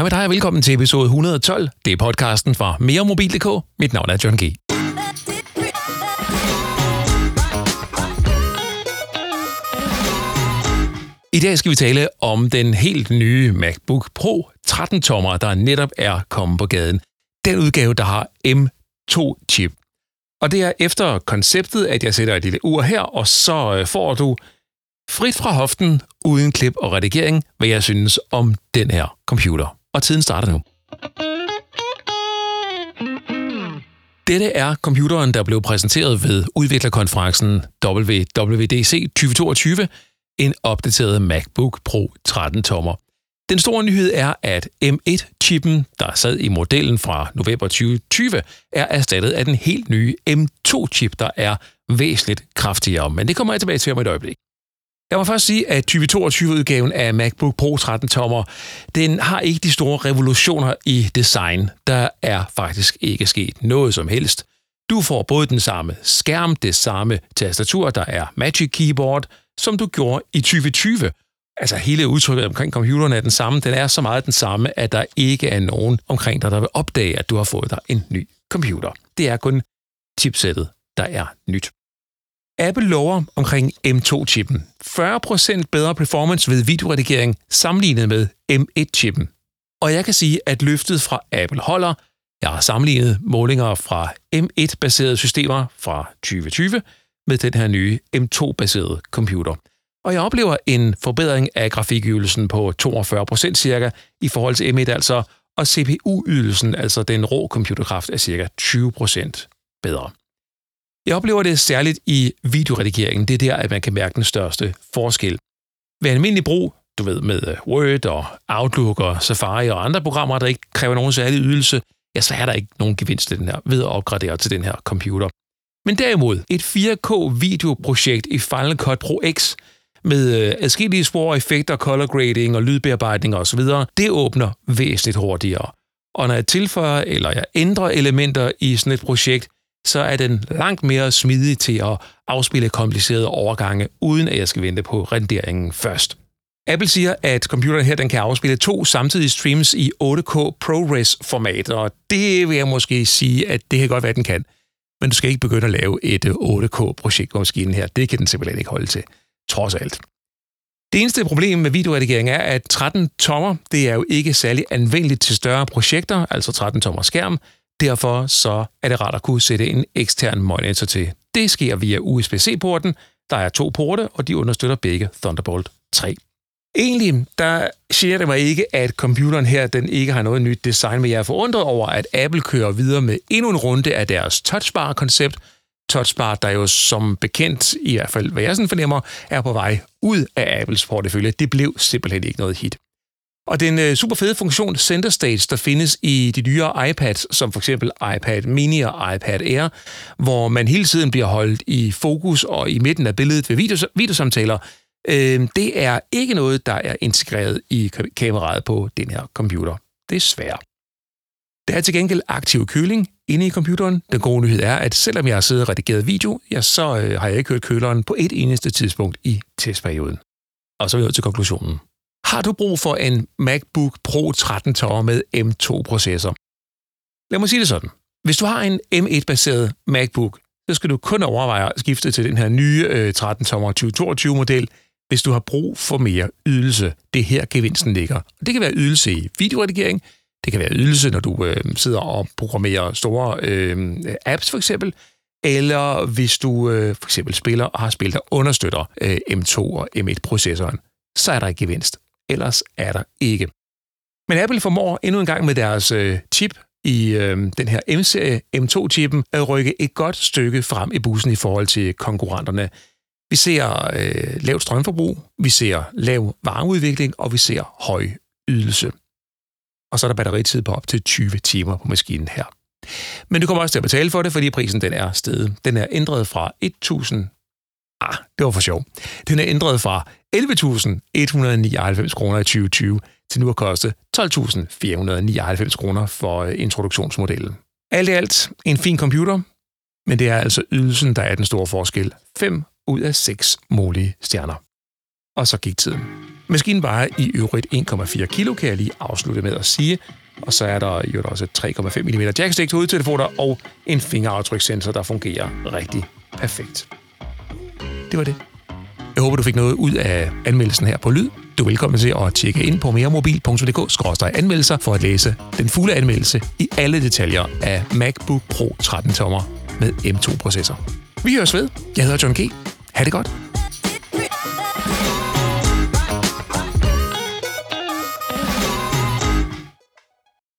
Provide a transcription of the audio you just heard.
Hej med dig og velkommen til episode 112. Det er podcasten fra meremobil.dk. Mit navn er John G. I dag skal vi tale om den helt nye MacBook Pro 13-tommer, der netop er kommet på gaden. Den udgave, der har M2-chip. Og det er efter konceptet, at jeg sætter et lille ur her, og så øh, får du frit fra hoften, uden klip og redigering, hvad jeg synes om den her computer. Og tiden starter nu. Dette er computeren, der blev præsenteret ved udviklerkonferencen WWDC 2022, en opdateret MacBook Pro 13-tommer. Den store nyhed er, at M1-chippen, der sad i modellen fra november 2020, er erstattet af den helt nye M2-chip, der er væsentligt kraftigere. Men det kommer jeg tilbage til om et øjeblik. Jeg må først sige, at 2022-udgaven af MacBook Pro 13-tommer, den har ikke de store revolutioner i design. Der er faktisk ikke sket noget som helst. Du får både den samme skærm, det samme tastatur, der er Magic Keyboard, som du gjorde i 2020. Altså hele udtrykket omkring computeren er den samme. Den er så meget den samme, at der ikke er nogen omkring dig, der vil opdage, at du har fået dig en ny computer. Det er kun chipsættet, der er nyt. Apple lover omkring M2-chippen 40% bedre performance ved videoredigering sammenlignet med M1-chippen. Og jeg kan sige, at løftet fra Apple holder. Jeg har sammenlignet målinger fra M1-baserede systemer fra 2020 med den her nye M2-baserede computer. Og jeg oplever en forbedring af grafikydelsen på 42% cirka i forhold til M1 altså, og CPU-ydelsen, altså den rå computerkraft, er cirka 20% bedre. Jeg oplever det særligt i videoredigeringen. Det er der, at man kan mærke den største forskel. Ved almindelig brug, du ved, med øh, Word og Outlook og Safari og andre programmer, der ikke kræver nogen særlig ydelse, ja, så er der ikke nogen gevinst til den her, ved at opgradere til den her computer. Men derimod, et 4K-videoprojekt i Final Cut Pro X med øh, adskillige spor, effekter, color grading og lydbearbejdning osv., det åbner væsentligt hurtigere. Og når jeg tilføjer eller jeg ændrer elementer i sådan et projekt, så er den langt mere smidig til at afspille komplicerede overgange, uden at jeg skal vente på renderingen først. Apple siger, at computeren her den kan afspille to samtidige streams i 8K ProRes-format, og det vil jeg måske sige, at det kan godt være, at den kan. Men du skal ikke begynde at lave et 8K-projekt på maskinen her. Det kan den simpelthen ikke holde til, trods alt. Det eneste problem med videoredigering er, at 13 tommer, det er jo ikke særlig anvendeligt til større projekter, altså 13 tommer skærm, Derfor så er det rart at kunne sætte en ekstern monitor til. Det sker via USB-C-porten. Der er to porte, og de understøtter begge Thunderbolt 3. Egentlig, der siger det mig ikke, at computeren her den ikke har noget nyt design, men jeg er forundret over, at Apple kører videre med endnu en runde af deres touchbar-koncept. Touchbar, der jo som bekendt, i hvert fald hvad jeg sådan fornemmer, er på vej ud af Apples portefølje. Det blev simpelthen ikke noget hit. Og den øh, super fede funktion Center Stage, der findes i de nyere iPads, som for eksempel iPad Mini og iPad Air, hvor man hele tiden bliver holdt i fokus og i midten af billedet ved videos- videosamtaler, øh, det er ikke noget, der er integreret i kameraet på den her computer. Desværre. Der er til gengæld aktiv køling inde i computeren. Den gode nyhed er, at selvom jeg har siddet og redigeret video, ja, så øh, har jeg ikke hørt køleren på et eneste tidspunkt i testperioden. Og så er vi til konklusionen. Har du brug for en MacBook Pro 13 tommer med M2-processor? Lad mig sige det sådan. Hvis du har en M1-baseret MacBook, så skal du kun overveje at skifte til den her nye 13 tommer 2022-model, hvis du har brug for mere ydelse. Det er her gevinsten ligger. Det kan være ydelse i videoredigering, det kan være ydelse, når du øh, sidder og programmerer store øh, apps for eksempel, eller hvis du øh, for eksempel spiller og har spil, der understøtter øh, M2 og M1-processoren, så er der ikke gevinst ellers er der ikke. Men Apple formår endnu en gang med deres øh, chip i øh, den her M-serie M2-chippen at rykke et godt stykke frem i bussen i forhold til konkurrenterne. Vi ser øh, lavt strømforbrug, vi ser lav varmeudvikling, og vi ser høj ydelse. Og så er der batteritid på op til 20 timer på maskinen her. Men du kommer også til at betale for det, fordi prisen den er steget. Den er ændret fra 1000 Ah, det var for sjov. Den er ændret fra 11.199 kroner i 2020 til nu at koste 12.499 kroner for øh, introduktionsmodellen. Alt i alt en fin computer, men det er altså ydelsen, der er den store forskel. 5 ud af 6 mulige stjerner. og så gik tiden. Maskinen vejer i øvrigt 1,4 kilo, kan jeg lige afslutte med at sige. Og så er der jo også 3,5 mm jackstick til hovedtelefoner og en fingeraftrykssensor, der fungerer rigtig perfekt. Det var det. Jeg håber, du fik noget ud af anmeldelsen her på Lyd. Du er velkommen til at tjekke ind på meremobil.dk-anmeldelser for at læse den fulde anmeldelse i alle detaljer af MacBook Pro 13-tommer med M2-processor. Vi høres ved. Jeg hedder John G. Ha' det godt.